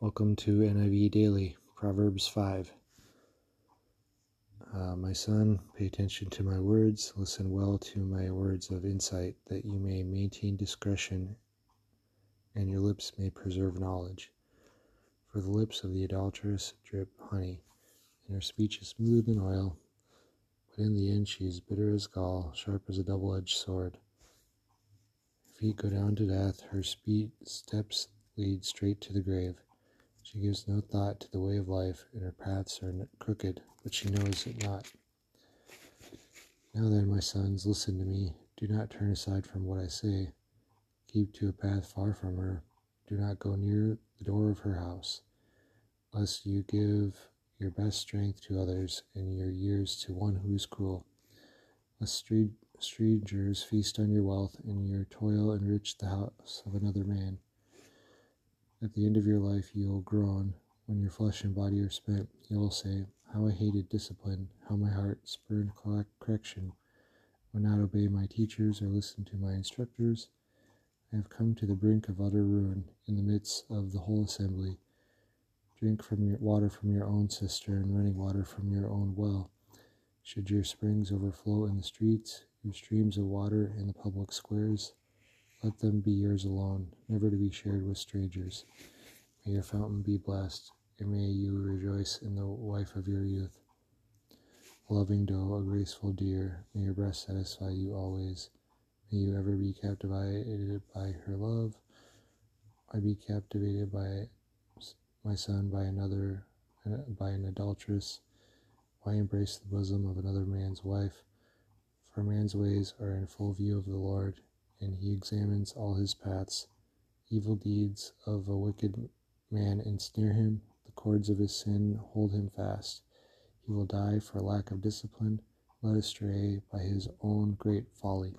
Welcome to NIV Daily, Proverbs 5. Uh, my son, pay attention to my words, listen well to my words of insight, that you may maintain discretion and your lips may preserve knowledge. For the lips of the adulteress drip honey, and her speech is smooth than oil, but in the end she is bitter as gall, sharp as a double edged sword. Her feet go down to death, her speed steps lead straight to the grave. She gives no thought to the way of life, and her paths are crooked, but she knows it not. Now then, my sons, listen to me. Do not turn aside from what I say. Keep to a path far from her. Do not go near the door of her house, lest you give your best strength to others and your years to one who is cruel. Lest strangers feast on your wealth and your toil enrich the house of another man. At the end of your life, you will groan. When your flesh and body are spent, you will say, How I hated discipline, how my heart spurned correction. Would not obey my teachers or listen to my instructors. I have come to the brink of utter ruin in the midst of the whole assembly. Drink from your water from your own cistern, running water from your own well. Should your springs overflow in the streets, your streams of water in the public squares, let them be yours alone, never to be shared with strangers. May your fountain be blessed, and may you rejoice in the wife of your youth. A loving doe, a graceful deer, may your breast satisfy you always. May you ever be captivated by her love. I be captivated by my son by another, uh, by an adulteress. Why embrace the bosom of another man's wife? For man's ways are in full view of the Lord and he examines all his paths. Evil deeds of a wicked man ensnare him, the cords of his sin hold him fast. He will die for lack of discipline, led astray by his own great folly.